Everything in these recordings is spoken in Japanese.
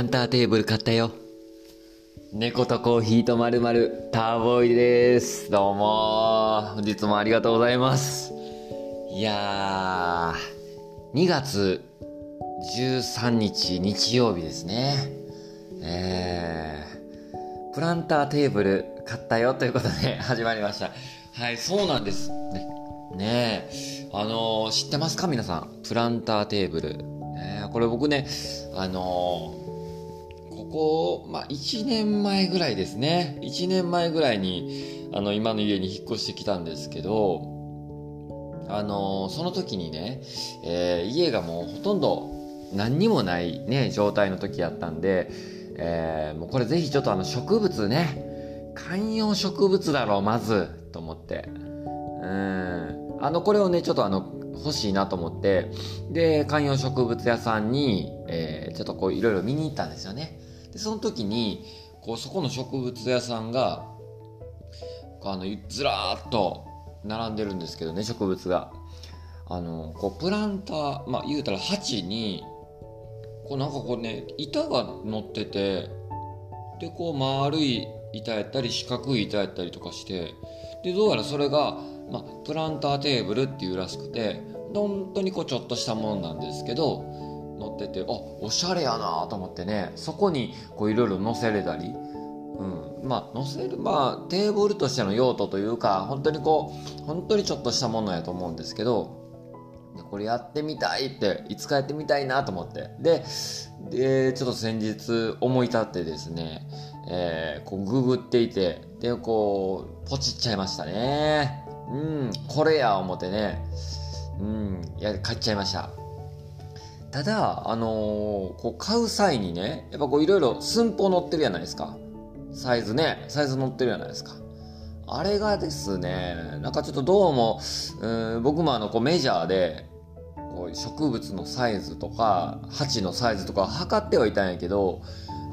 プランターテーブル買ったよ。猫とコーヒーとまるまるターボーイです。どうも本日もありがとうございます。いやー、2月13日日曜日ですね。えー、プランターテーブル買ったよということで 始まりました。はい、そうなんです。ね、ねえ、あのー、知ってますか？皆さん。プランターテーブル。ね、これ僕ね、あのーここ、まあ、1年前ぐらいですね。1年前ぐらいに、あの、今の家に引っ越してきたんですけど、あのその時にね、えー、家がもうほとんど何にもないね、状態の時やったんで、えー、もうこれぜひちょっとあの植物ね、観葉植物だろう、まず、と思って。うん。あの、これをね、ちょっとあの、欲しいなと思って、で、観葉植物屋さんに、えー、ちょっとこういろいろ見に行ったんですよね。でその時にこうそこの植物屋さんがあのずらーっと並んでるんですけどね植物が。あのこうプランターまあ言うたら鉢にこうなんかこうね板が乗っててでこう丸い板やったり四角い板やったりとかしてでどうやらそれが、まあ、プランターテーブルっていうらしくて本当にこうちょっとしたものなんですけど乗っててあおしゃれやなと思ってねそこにこういろいろ載せれたり、うん、まあ載せるまあテーブルとしての用途というか本当にこう本当にちょっとしたものやと思うんですけどこれやってみたいっていつかやってみたいなと思って。ででちょっと先日思い立ってですね、えー、こうググっていてでこうポチっちゃいましたね。うんこれや思ってね。うんや買っちゃいました。ただ、あのー、こう買う際にね、やっぱこういろいろ寸法載ってるじゃないですか。サイズね、サイズ載ってるじゃないですか。あれがですね、なんかちょっとどうも、うん僕もあのこうメジャーで、こう植物のサイズとか、鉢のサイズとか測ってはいたんやけど、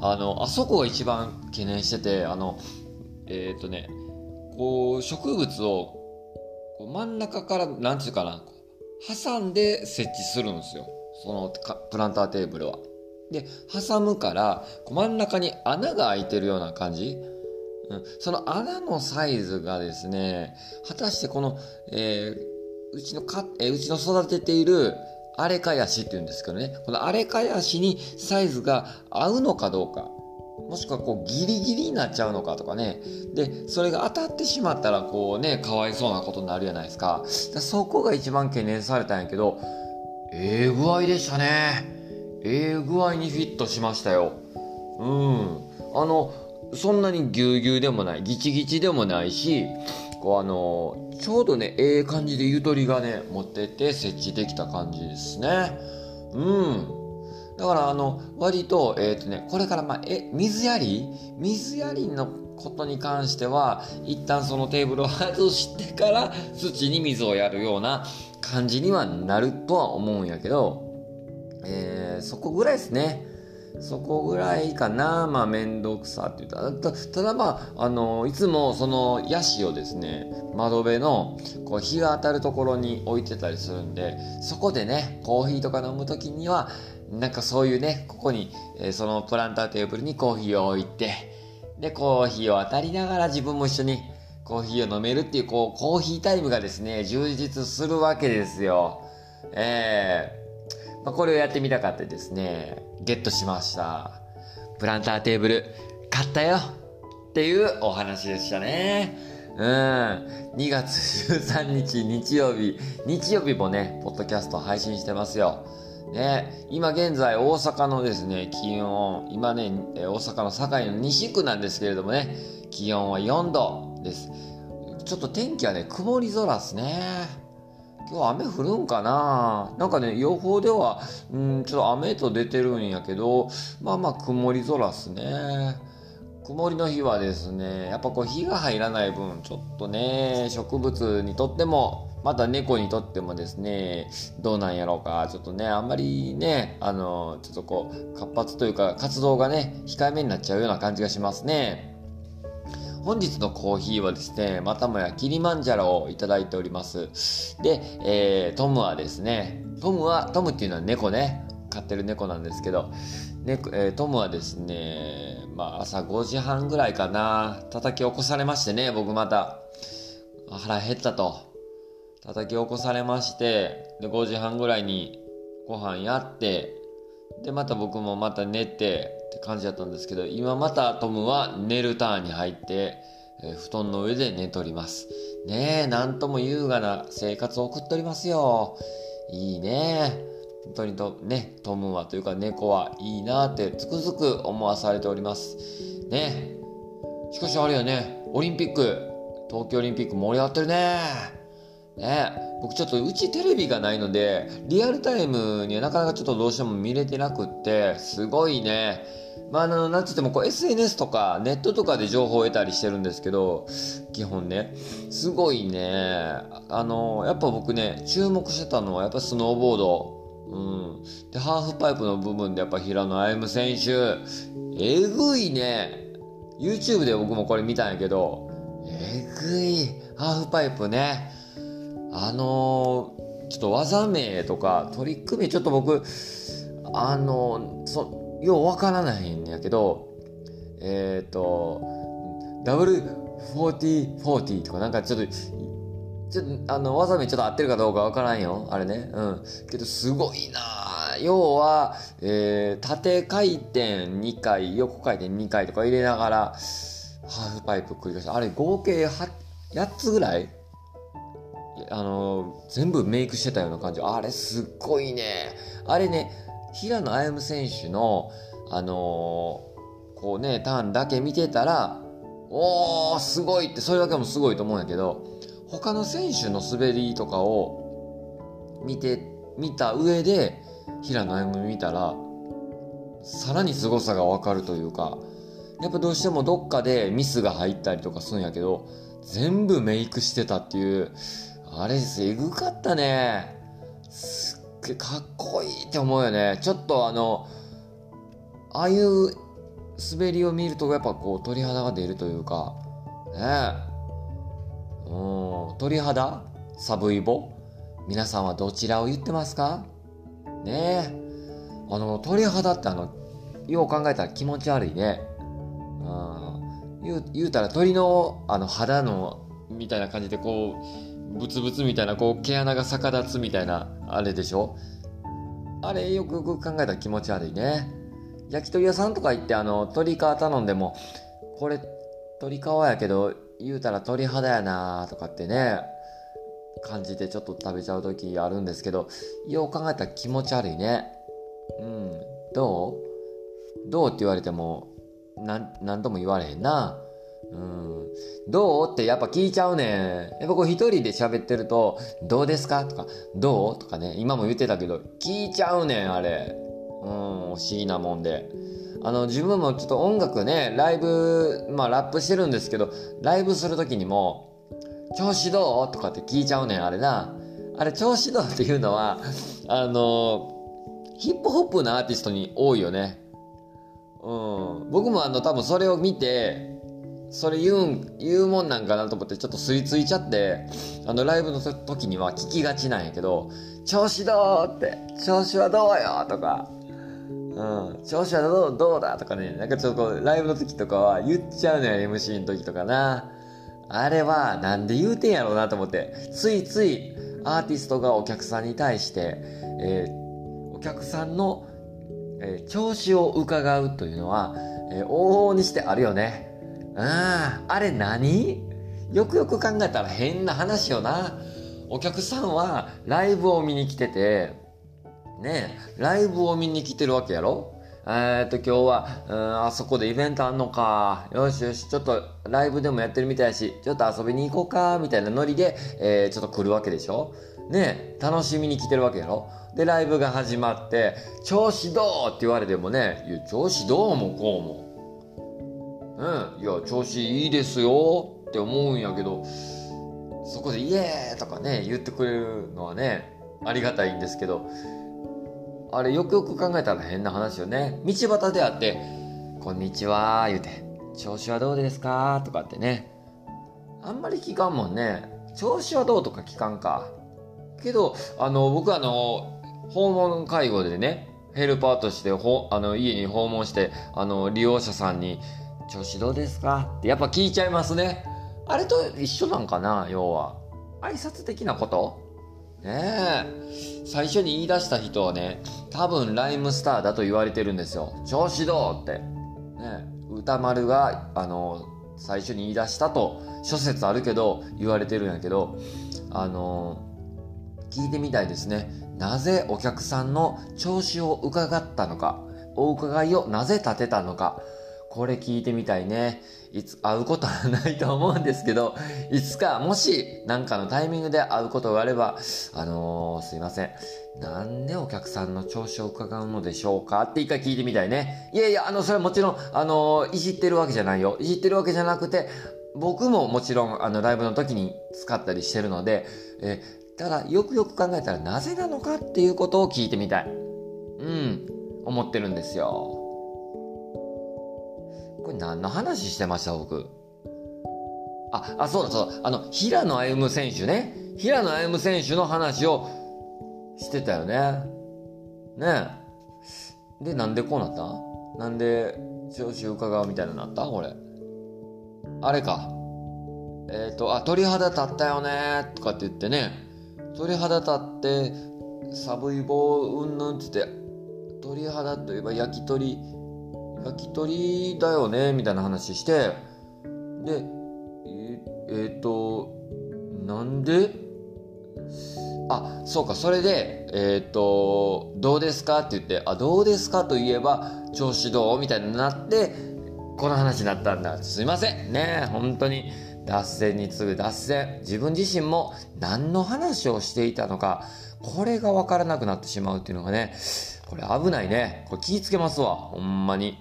あの、あそこが一番懸念してて、あの、えっ、ー、とね、こう植物をこう真ん中から、なんていうかな、挟んで設置するんですよ。そのプランターテーブルは。で、挟むから、真ん中に穴が開いてるような感じ。うん、その穴のサイズがですね、果たしてこの、えー、うちのか、えー、うちの育てている荒れかやしって言うんですけどね、この荒れかやしにサイズが合うのかどうか。もしくはこうギリギリになっちゃうのかとかね。で、それが当たってしまったらこうね、かわいそうなことになるじゃないですか。そこが一番懸念されたんやけど、ええ具合でしたね。ええ具合にフィットしましたよ。うん。あの、そんなにぎゅうぎゅうでもない、ギチギチでもないし、こうあの、ちょうどね、ええ感じでゆとりがね、持ってて設置できた感じですね。うん。だからあの、割と、えっ、ー、とね、これからまあ、え、水やり？水やりのことに関しては、一旦そのテーブルを外してから土に水をやるような感じにはなるとは思うんやけど、えー、そこぐらいですね。そこぐらいかな。まあ、めんどくさって言ったら。ただまあ、あの、いつもそのヤシをですね、窓辺のこう日が当たるところに置いてたりするんで、そこでね、コーヒーとか飲むときには、なんかそういうね、ここに、えー、そのプランターテーブルにコーヒーを置いて、で、コーヒーを当たりながら自分も一緒にコーヒーを飲めるっていう、こう、コーヒータイムがですね、充実するわけですよ。ええー、まあ、これをやってみたかったですね、ゲットしました。プランターテーブル、買ったよっていうお話でしたね。うん。2月13日日曜日、日曜日もね、ポッドキャスト配信してますよ。ね、今現在大阪のですね、気温、今ね、大阪の堺の西区なんですけれどもね、気温は4度です。ちょっと天気はね、曇り空ですね。今日雨降るんかな？なんかね、予報では、うん、ちょっと雨と出てるんやけど、まあまあ曇り空っすね。曇りの日はですね、やっぱこう日が入らない分、ちょっとね、植物にとってもまた猫にとってもですね、どうなんやろうか、ちょっとね、あんまりね、あの、ちょっとこう、活発というか、活動がね、控えめになっちゃうような感じがしますね。本日のコーヒーはですね、またもやキリマンジャロをいただいております。で、えー、トムはですね、トムは、トムっていうのは猫ね、飼ってる猫なんですけど、ねえー、トムはですね、まあ、朝5時半ぐらいかな、叩き起こされましてね、僕また、腹減ったと。叩き起こされまして、で、5時半ぐらいにご飯やって、で、また僕もまた寝てって感じだったんですけど、今またトムは寝るターンに入って、え、布団の上で寝とります。ねえ、なんとも優雅な生活を送っておりますよ。いいね。本当にと、ね、トムはというか猫はいいなってつくづく思わされております。ね。しかしあれよね、オリンピック、東京オリンピック盛り上がってるね。ね僕ちょっとうちテレビがないので、リアルタイムにはなかなかちょっとどうしても見れてなくって、すごいね。まあ、あの、なんつってもこう SNS とかネットとかで情報を得たりしてるんですけど、基本ね、すごいね、あの、やっぱ僕ね、注目してたのはやっぱスノーボード。うん。で、ハーフパイプの部分でやっぱ平野歩夢選手、えぐいね。YouTube で僕もこれ見たんやけど、えぐい。ハーフパイプね。あのー、ちょっと技名とか取り組みちょっと僕、あのー、そ、ようわからないんやけど、えっ、ー、と、ダブル40、40とかなんかちょっと、ちょっと、あの、技名ちょっと合ってるかどうかわからんよ。あれね。うん。けど、すごいな要は、えー、縦回転2回、横回転2回とか入れながら、ハーフパイプ繰り返しあれ合計8 8つぐらいあの全部メイクしてたような感じ。あれすっごいね。あれね平野歩夢選手のあのこうねターンだけ見てたらおーすごいってそれだけもすごいと思うんやけど他の選手の滑りとかを見て見た上で平野歩夢見たらさらに凄さがわかるというかやっぱどうしてもどっかでミスが入ったりとかするんやけど全部メイクしてたっていうあれですえぐかったね。すっげえかっこいいって思うよね。ちょっとあのああいう滑りを見るとやっぱこう鳥肌が出るというかねうん鳥肌？サブイボ？皆さんはどちらを言ってますか？ねえ。あの鳥肌ってあのよう考えたら気持ち悪いね。うん。言う言うたら鳥のあの肌のみたいな感じでこうブツブツみたいな、こう、毛穴が逆立つみたいな、あれでしょ？あれ、よくよく考えたら気持ち悪いね。焼き鳥屋さんとか行って、あの、鶏皮頼んでも、これ、鶏皮やけど、言うたら鳥肌やなとかってね、感じてちょっと食べちゃう時あるんですけど、よう考えたら気持ち悪いね。うん。どう？どうって言われても、なん、なんとも言われへんな。うん。どうってやっぱ聞いちゃうねん。やっぱこう一人で喋ってると、どうですか？とか、どう？とかね、今も言ってたけど、聞いちゃうねん、あれ。うん、不思議なもんで。あの、自分もちょっと音楽ね、ライブ、まあラップしてるんですけど、ライブするときにも、調子どう？とかって聞いちゃうねん、あれな。あれ、調子どうっていうのは、あの、ヒップホップのアーティストに多いよね。うん。僕もあの、多分それを見て、それ言うん、言うもんなんかなと思ってちょっと吸い付いちゃって、あのライブの時には聞きがちなんやけど、調子どうって、調子はどうよとか、うん、調子はどう、どうだとかね、なんかちょっとこう、ライブの時とかは言っちゃうのよ、MC の時とかな。あれはなんで言うてんやろうなと思って、ついついアーティストがお客さんに対して、えー、お客さんの、えー、調子を伺うというのは、えー、往々にしてあるよね。ああ、あれ何？よくよく考えたら変な話よな。お客さんはライブを見に来てて、ねライブを見に来てるわけやろ？えっと、今日は、うん、あそこでイベントあんのか。よしよし、ちょっとライブでもやってるみたいやし、ちょっと遊びに行こうか、みたいなノリで、えー、ちょっと来るわけでしょ？ね楽しみに来てるわけやろ？で、ライブが始まって、調子どう？って言われてもね、調子どうもこうも。うん、いや、調子いいですよって思うんやけど、そこでイエーイとかね、言ってくれるのはね、ありがたいんですけど、あれよくよく考えたら変な話よね。道端であって、こんにちは言うて、調子はどうですか？とかってね。あんまり聞かんもんね。調子はどうとか聞かんか。けど、あの、僕あの、訪問介護でね、ヘルパーとしてほあの家に訪問してあの利用者さんに「調子どうですか?」ってやっぱ聞いちゃいますね。あれと一緒なんかな？要は。挨拶的なこと？ねえ。最初に言い出した人はね多分ライムスターだと言われてるんですよ。調子どうって。ね歌丸があの最初に言い出したと諸説あるけど言われてるんやけどあの聞いてみたいですね。なぜお客さんの調子を伺ったのか？お伺いをなぜ立てたのか？これ聞いてみたいね。いつ会うことはないと思うんですけど、いつかもし何かのタイミングで会うことがあれば、あのー、すいません。なんでお客さんの調子を伺うのでしょうかって一回聞いてみたいね。いやいや、あの、それはもちろん、あのー、いじってるわけじゃないよ。いじってるわけじゃなくて、僕ももちろん、あの、ライブの時に使ったりしてるので、えただ、よくよく考えたらなぜなのかっていうことを聞いてみたい。うん、思ってるんですよ。これ何の話してました僕？あ、あ、そうだそうだ。あの、平野歩夢選手ね。平野歩夢選手の話をしてたよね。ねえ。で、なんでこうなった？なんで調子を伺うみたいになった？これ。あれか。えっ、ー、と、あ、鳥肌立ったよねとかって言ってね。鳥肌立って、サブイボうんぬんって言って、鳥肌といえば焼き鳥焼き鳥だよねみたいな話してでえー、っとなんで？あそうかそれでえー、っとどうですかって言ってあどうですかと言えば調子どう？みたいになってこの話になったんだ。すいません。ね本当に脱線に次ぐ脱線。自分自身も何の話をしていたのかこれが分からなくなってしまうっていうのがねこれ危ないね。これ気ぃつけますわ。ほんまに。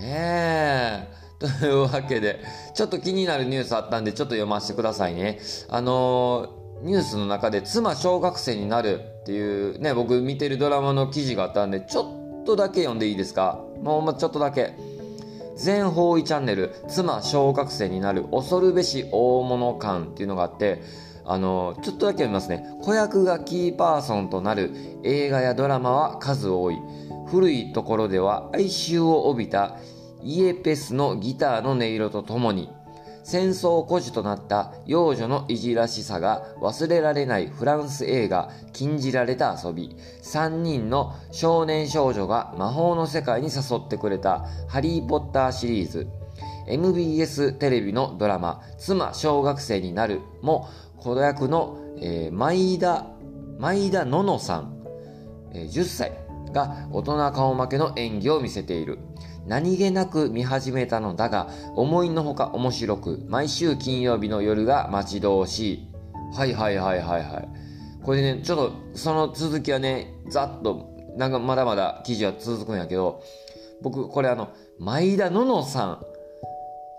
ねえ。というわけで、ちょっと気になるニュースあったんで、ちょっと読ませてくださいね。あのー、ニュースの中で妻小学生になるっていうね、僕見てるドラマの記事があったんで、ちょっとだけ読んでいいですか？もうちょっとだけ。全方位チャンネル、妻小学生になる恐るべし大物感っていうのがあって、あのー、ちょっとだけ読みますね。子役がキーパーソンとなる映画やドラマは数多い。古いところでは哀愁を帯びたイエペスのギターの音色とともに戦争孤児となった幼女のいじらしさが忘れられないフランス映画「禁じられた遊び」3人の少年少女が魔法の世界に誘ってくれた「ハリー・ポッター」シリーズ MBS テレビのドラマ「妻小学生になる」も子役の、えー、前田前田ののさん、えー、10歳が大人顔負けの演技を見せている。何気なく見始めたのだが、思いのほか面白く、毎週金曜日の夜が待ち遠しい。はいはいはいはいはい。これね、ちょっとその続きはね、ざっと、なんかまだまだ記事は続くんやけど、僕これあの、前田ののさん、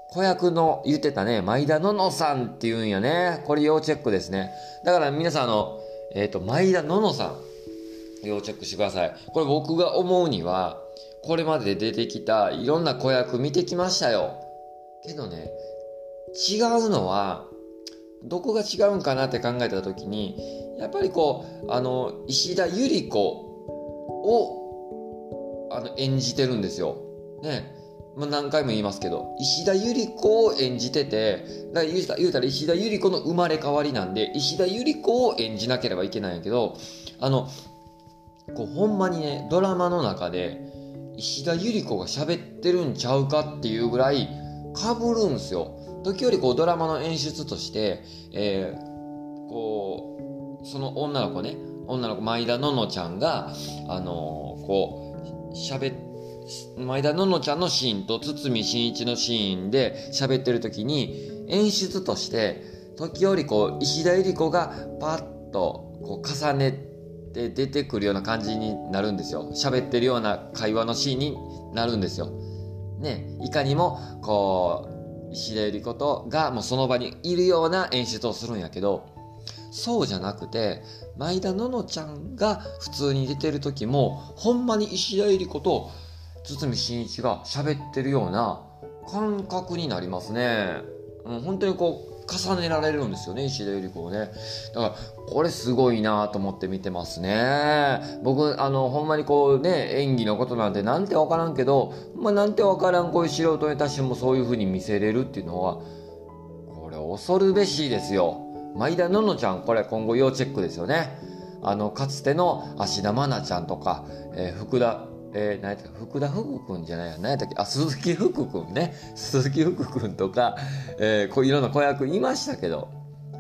子役の言ってたね、前田ののさんって言うんやね。これ要チェックですね。だから皆さんあの、えっ、ー、と、前田ののさん。要チェックしてください。これ僕が思うには、これまで出てきたいろんな子役見てきましたよ。けどね、違うのは、どこが違うんかなって考えた時に、やっぱりこう、あの、石田ゆり子を、あの、演じてるんですよ。ね。まあ、何回も言いますけど、石田ゆり子を演じてて、だ言うた言うたら石田ゆり子の生まれ変わりなんで、石田ゆり子を演じなければいけないんやけど、あの、こうほんまにねドラマの中で石田ゆり子が喋ってるんちゃうかっていうぐらいかぶるんですよ。時折こうドラマの演出として、えー、こうその女の子ね女の子前田ののちゃんがあのー、こう喋前田ののちゃんのシーンと堤真一のシーンで喋ってる時に演出として時折こう石田ゆり子がパッとこう重ねてで出てくるような感じになるんですよ喋ってるような会話のシーンになるんですよ。ねいかにもこう石田ゆり子とがもうその場にいるような演出をするんやけどそうじゃなくて前田ののちゃんが普通に出てる時もほんまに石田ゆり子と堤真一が喋ってるような感覚になりますね。うん、本当にこう重ねられるんですよね石田ゆり子をね。だからこれすごいなと思って見てますね。僕あのほんまにこうね演技のことなんてなんて分からんけど、まあ、なんて分からんこういう素人ネタ師もそういう風に見せれるっていうのはこれ恐るべしですよ。前田ののちゃんこれ今後要チェックですよね。あのかつての芦田愛菜ちゃんとか、えー、福田えー、何やった福田福君じゃないや何やったっけ？あ鈴木福君ね。鈴木福君とか、えー、こういろんな子役いましたけど。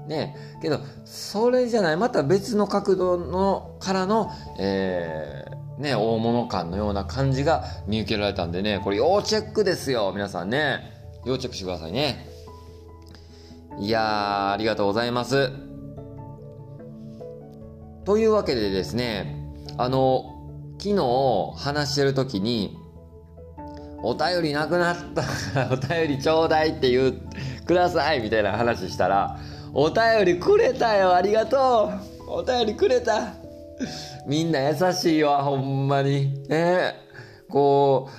ね。けどそれじゃない。また別の角度のからの、えー、ね大物感のような感じが見受けられたんでね。これ要チェックですよ。皆さんね。要チェックしてくださいね。いやーありがとうございます。というわけでですねあの昨日話してる時に、お便りなくなったから お便りちょうだいって言う、くださいみたいな話したら、お便りくれたよありがとうお便りくれたみんな優しいわ、ほんまに。ねこ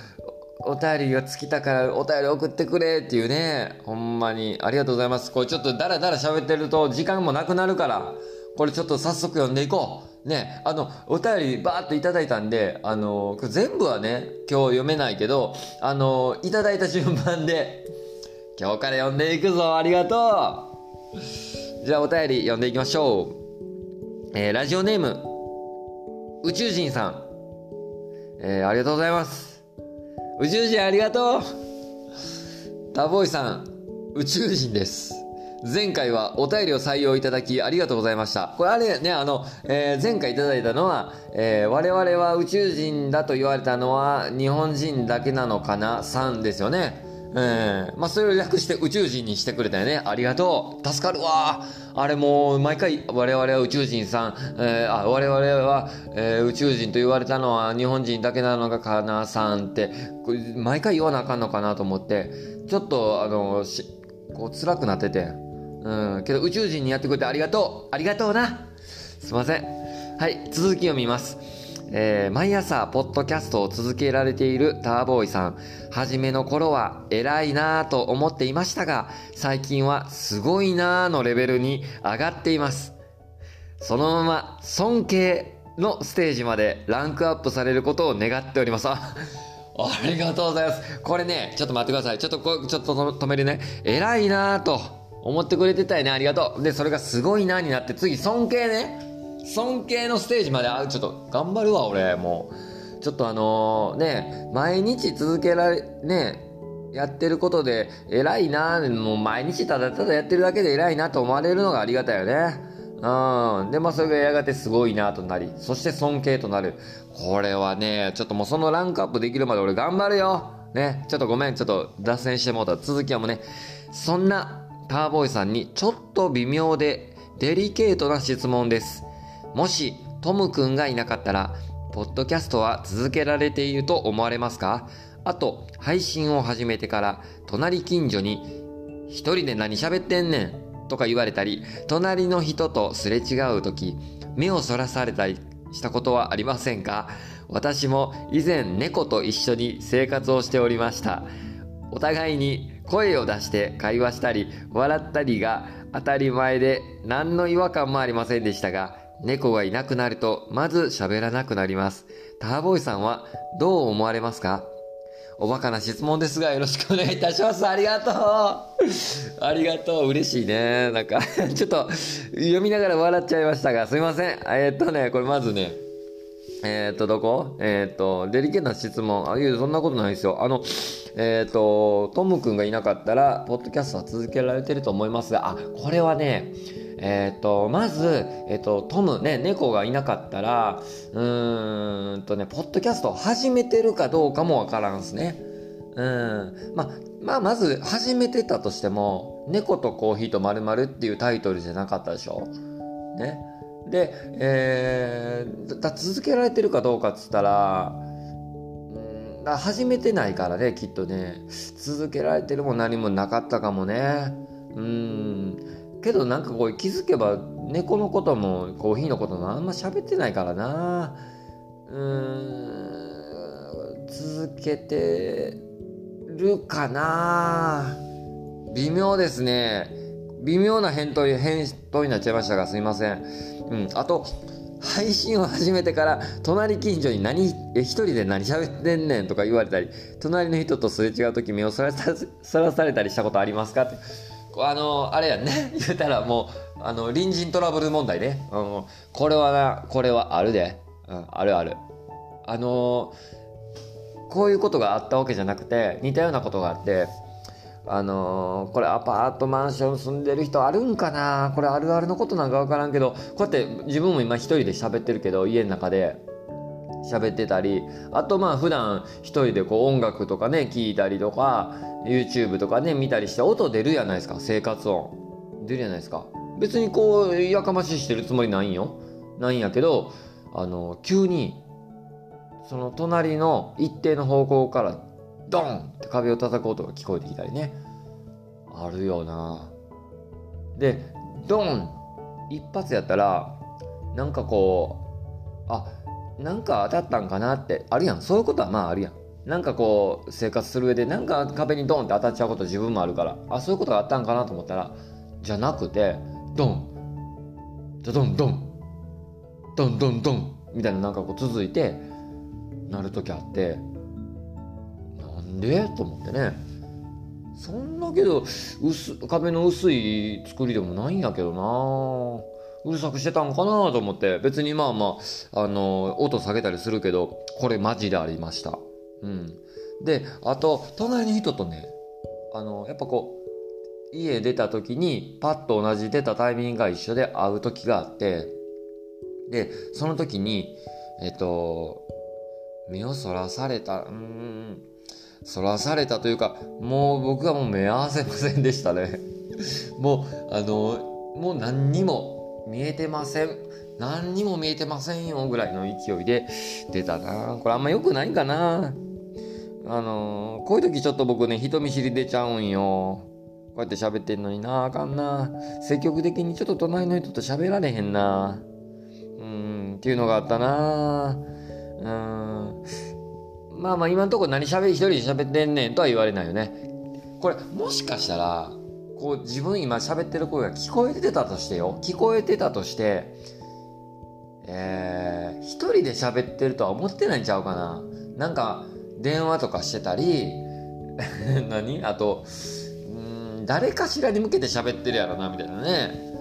う、お便りが尽きたからお便り送ってくれっていうね、ほんまにありがとうございます。これちょっとダラダラ喋ってると時間もなくなるから、これちょっと早速読んでいこう。ね、あの、お便りバーっといただいたんで、あの、全部はね、今日読めないけど、あの、いただいた順番で、今日から読んでいくぞ、ありがとうじゃあお便り読んでいきましょう。えー、ラジオネーム、宇宙人さん。えー、ありがとうございます。宇宙人ありがとうタボーイさん、宇宙人です。前回はお便りを採用いただきありがとうございました。これあれね、あの、えー、前回いただいたのは、えー、我々は宇宙人だと言われたのは日本人だけなのかな ?3 ですよね。えー、まあ、それを略して宇宙人にしてくれたよね。ありがとう。助かるわ。あれもう、毎回、我々は宇宙人さん、えー、あ、我々は、えー、宇宙人と言われたのは日本人だけなのかな？さんって、毎回言わなあかんのかなと思って、ちょっと、あの、しこう、辛くなってて、うん、けど宇宙人にやってくれてありがとうありがとうなすいません。はい、続きを見ます。えー、毎朝、ポッドキャストを続けられているターボーイさん。初めの頃は偉いなぁと思っていましたが、最近はすごいなぁのレベルに上がっています。そのまま尊敬のステージまでランクアップされることを願っております。あありがとうございます。これね、ちょっと待ってください。ちょっとこ、ちょっと止めるね。偉いなぁと。思ってくれてたよね、ありがとう。で、それがすごいなになって、次、尊敬ね。尊敬のステージまで、あ、ちょっと、頑張るわ、俺、もう。ちょっとあのー、ね、毎日続けられ、ね、やってることで、偉いなもう毎日ただただやってるだけで偉いなと思われるのがありがたいよね。うん。で、まあ、それがやがてすごいなとなり、そして尊敬となる。これはね、ちょっともうそのランクアップできるまで俺頑張るよ。ね。ちょっとごめん、ちょっと脱線してもうた。続きはもうね、そんなターボーイさんにちょっと微妙でデリケートな質問です。もしトムくんがいなかったら、ポッドキャストは続けられていると思われますか？あと、配信を始めてから、隣近所に、一人で何喋ってんねん？とか言われたり、隣の人とすれ違う時、目をそらされたりしたことはありませんか？私も以前猫と一緒に生活をしておりました。お互いに声を出して会話したり笑ったりが当たり前で何の違和感もありませんでしたが猫がいなくなるとまず喋らなくなります。ターボーイさんはどう思われますか？おバカな質問ですがよろしくお願いいたします。ありがとう ありがとう嬉しいね。なんかちょっと読みながら笑っちゃいましたが、すいません。えー、っとね、これまずね、えー、っと、どこ？えー、っと、デリケートな質問。あ、いや、そんなことないですよ。あの、えっ、ー、と、トム君がいなかったら、ポッドキャストは続けられてると思いますが、あ、これはね、えっ、と、まず、えっ、と、トムね、猫がいなかったら、うーんとね、ポッドキャストを始めてるかどうかもわからんすね。うん。ま、まあ、まず、始めてたとしても、猫とコーヒーとまるっていうタイトルじゃなかったでしょ？ね。で、えー、だ続けられてるかどうかっつったら、始めてないからねきっとね。続けられてるも何もなかったかもね。うん。けどなんかこう気づけば猫のこともコーヒーのこともあんま喋ってないからな。うん。続けてるかな。微妙ですね。微妙な返答返答になっちゃいましたがすいません。うん。あと配信を始めてから隣近所に何え一人で何喋ってんねんとか言われたり隣の人とすれ違う時目をそらさそらされたりしたことありますか？って。あのあれやね。言うたらもうあの隣人トラブル問題ね、うん、これはなこれはあるで、うん、あるある。あのこういうことがあったわけじゃなくて似たようなことがあってあのー、これアパートマンション住んでる人あるんかな？これあるあるのことなんか分からんけどこうやって自分も今一人で喋ってるけど家の中で喋ってたりあとまあ普段一人でこう音楽とかね聞いたりとか YouTube とかね見たりして音出るやないですか生活音。出るやないですか。別にこうやかましいしてるつもりないんよ。ないんやけどあの急にその隣の一定の方向からドンって壁を叩く音が聞こえてきたりね。あるよな。でドン一発やったらなんかこうあなんか当たったんかなってあるやん。そういうことはまああるやん。なんかこう生活する上でなんか壁にドンって当たっちゃうこと自分もあるからあそういうことがあったんかなと思ったらじゃなくてドン。ドドンドン。ドンドンドン。みたいななんかこう続いてなる時あってでと思ってね。そんなけど薄壁の薄い作りでもないんやけどな。うるさくしてたんかなと思って。別にまあまああの音下げたりするけどこれマジでありました。うん。であと隣の人とねあのやっぱこう家出た時にパッと同じ出たタイミングが一緒で会う時があって。でその時にえっと目をそらされた。うん。そらされたというか、もう僕はもう目合わせませんでしたね。もう、あの、もう何にも見えてません。何にも見えてませんよぐらいの勢いで出たな。これあんま良くないかな。あのこういう時ちょっと僕ね、人見知り出ちゃうんよ。こうやって喋ってんのになあかんな。積極的にちょっと隣の人と喋られへんな。うん、っていうのがあったな。うん。まあまあ今んところ何喋り一人で喋ってんねんとは言われないよね。これもしかしたら、こう自分今喋ってる声が聞こえてたとしてよ。聞こえてたとして、えー、一人で喋ってるとは思ってないんちゃうかな。なんか電話とかしてたり、何？あと、うん誰かしらに向けて喋ってるやろな、みたいなね。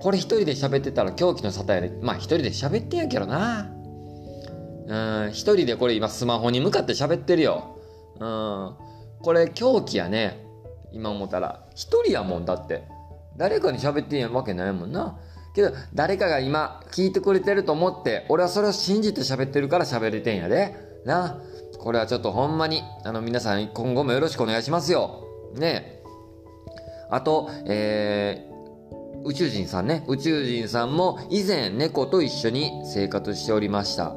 これ一人で喋ってたら狂気の沙汰やで。まあ一人で喋ってんやけどな。うん、一人でこれ今スマホに向かって喋ってるよ。うん。これ狂気やね。今思ったら。一人やもんだって。誰かに喋ってんわけないもんな。けど、誰かが今聞いてくれてると思って、俺はそれを信じて喋ってるから喋れてんやで。な。これはちょっとほんまに、あの皆さん今後もよろしくお願いしますよ。ねえあと、えー、宇宙人さんね。宇宙人さんも以前猫と一緒に生活しておりました。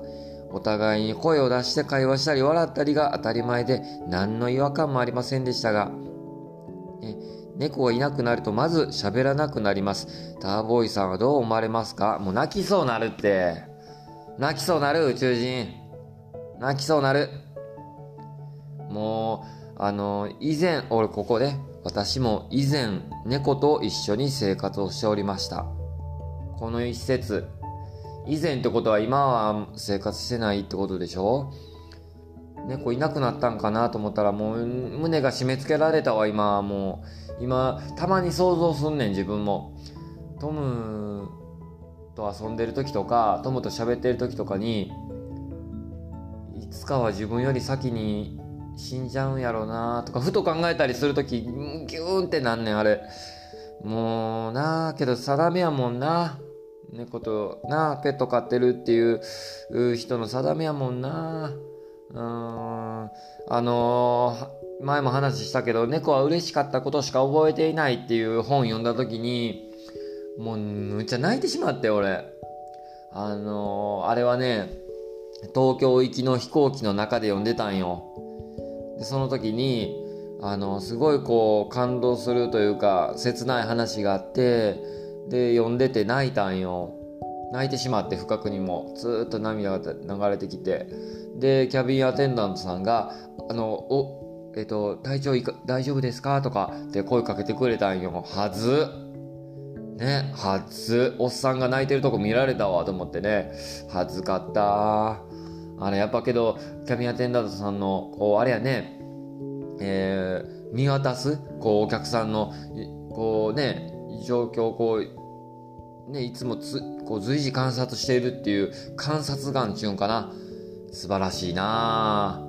お互いに声を出して会話したり笑ったりが当たり前で何の違和感もありませんでしたが、ね、猫がいなくなるとまず喋らなくなります。ターボーイさんはどう思われますか？もう泣きそうなるって。泣きそうなる宇宙人。泣きそうなる。もう、あの、以前、俺ここで、私も以前猫と一緒に生活をしておりました。この一節、以前ってことは今は生活してないってことでしょ？猫いなくなったんかなと思ったらもう胸が締め付けられたわ今はもう。今たまに想像すんねん自分も。トムと遊んでる時とかトムと喋ってる時とかにいつかは自分より先に死んじゃうんやろうなとかふと考えたりする時ギューンってなんねんあれ。もうなあけど定めやもんな。猫となペット飼ってるっていう人の定めやもんな。うん。あのー、前も話したけど猫は嬉しかったことしか覚えていないっていう本読んだ時にもうむっちゃ泣いてしまって俺。あのー、あれはね東京行きの飛行機の中で読んでたんよ。でその時にあのすごいこう感動するというか切ない話があってで読んでて泣いたんよ。泣いてしまって不覚にも。ずっと涙が流れてきて。でキャビンアテンダントさんが「あのおえっと体調いか大丈夫ですか?」とかって声かけてくれたんよ。はず。ね、初、おっさんが泣いてるとこ見られたわ。と思ってね、恥ずかった。あれ、やっぱけど、キャビンアテンダントさんの、こう、あれやね、えー、見渡す、こう、お客さんの、こうね、状況をこう、ね、いつもつ、こう、随時観察しているっていう観察眼っていうんかな。素晴らしいな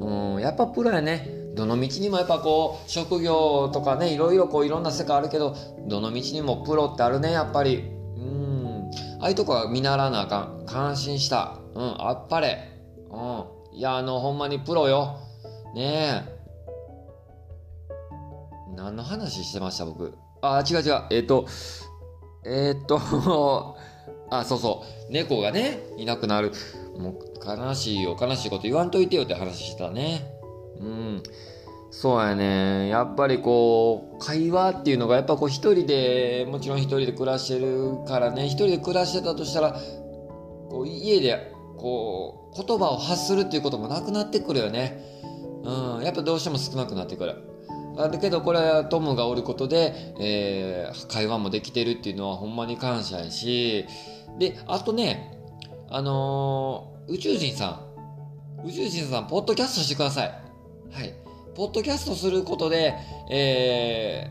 うん、やっぱプロやね。どの道にもやっぱこう職業とかねいろいろこういろんな世界あるけどどの道にもプロってあるねやっぱり。うん。ああいうとこは見習わなあかん。感心した。うんあっぱれ。うん。いやあのほんまにプロよ。ねえ。何の話してました僕。あ違う違うえっ、ー、とえっ、ー、とあそうそう猫がねいなくなるもう悲しいよ悲しいこと言わんといてよって話したねうん。そうやね。やっぱりこう、会話っていうのがやっぱこう一人で、もちろん一人で暮らしてるからね、一人で暮らしてたとしたら、こう家でこう、言葉を発するっていうこともなくなってくるよね。うん。やっぱどうしても少なくなってくる。だけどこれはトムがおることで、えー、会話もできてるっていうのはほんまに感謝やし、で、あとね、あのー、宇宙人さん、宇宙人さん、ポッドキャストしてください。はい。ポッドキャストすることで、え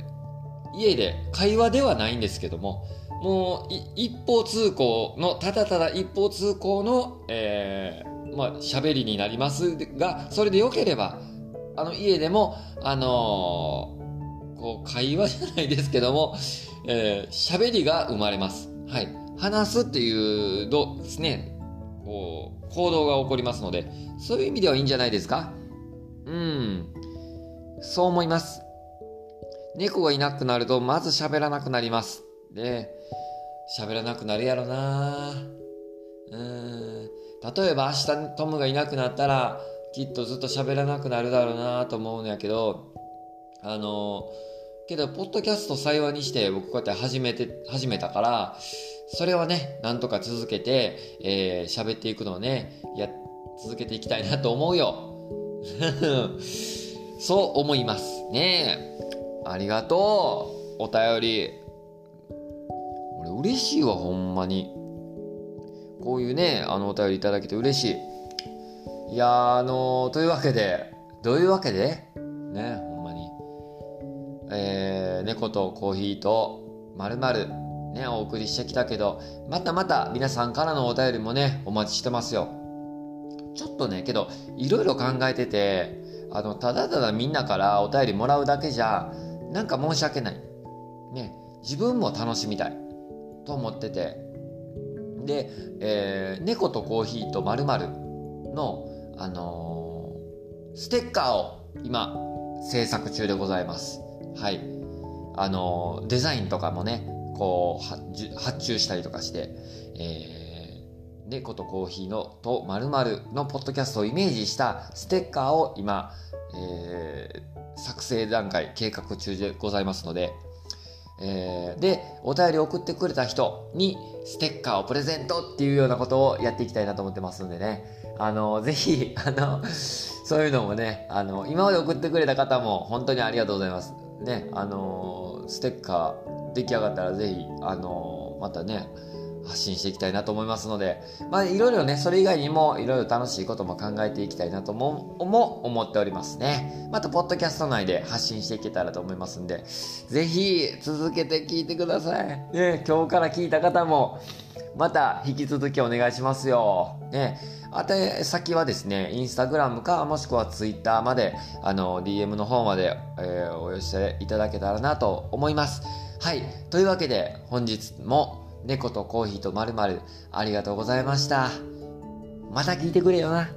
ー、家で会話ではないんですけども、もう一方通行の、ただただ一方通行の、えー、まあ、喋りになりますが、それでよければ、あの、家でも、あのー、こう、会話じゃないですけども、えー、喋りが生まれます。はい。話すっていうど、ですね、こう、行動が起こりますので、そういう意味ではいいんじゃないですか？うん。そう思います。猫がいなくなると、まず喋らなくなります。で、喋らなくなるやろなうん。例えば明日トムがいなくなったら、きっとずっと喋らなくなるだろうなと思うんやけど、あの、けど、ポッドキャスト幸いにして僕こうやって始めて、始めたから、それはね、なんとか続けて、えー、喋っていくのをね、や、続けていきたいなと思うよ。そう思いますね。ありがとう。お便り。俺嬉しいわほんまに。こういうねあのお便りいただけて嬉しい。いやあのというわけでどういうわけで？ねほんまにえー、猫とコーヒーとまるまるねお送りしてきたけどまたまた皆さんからのお便りもねお待ちしてますよちょっとね、けど、いろいろ考えてて、あの、ただただみんなからお便りもらうだけじゃ、なんか申し訳ない。ね、自分も楽しみたい。と思ってて。で、えー、猫とコーヒーとまるの、あのー、ステッカーを今、制作中でございます。はい。あのー、デザインとかもね、こう、発注したりとかして、えー猫とコーヒーのとまるのポッドキャストをイメージしたステッカーを今、えー、作成段階計画中でございますので、えー、で、お便り送ってくれた人にステッカーをプレゼントっていうようなことをやっていきたいなと思ってますんでね。あの、ぜひ、あの、そういうのもね、あの、今まで送ってくれた方も本当にありがとうございます。ね、あの、ステッカー出来上がったらぜひ、あの、またね、発信していきたいなと思いますので、まあいろいろね、それ以外にもいろいろ楽しいことも考えていきたいなともも思っておりますね。また、ポッドキャスト内で発信していけたらと思いますんで、ぜひ続けて聞いてください。ね、今日から聞いた方も、また引き続きお願いしますよ。ね、あと、先はですね、インスタグラムか、もしくはツイッターまで、あの、DM の方まで、えー、お寄せいただけたらなと思います。はい。というわけで、本日も猫とコーヒーとまるありがとうございました。また聞いてくれよな。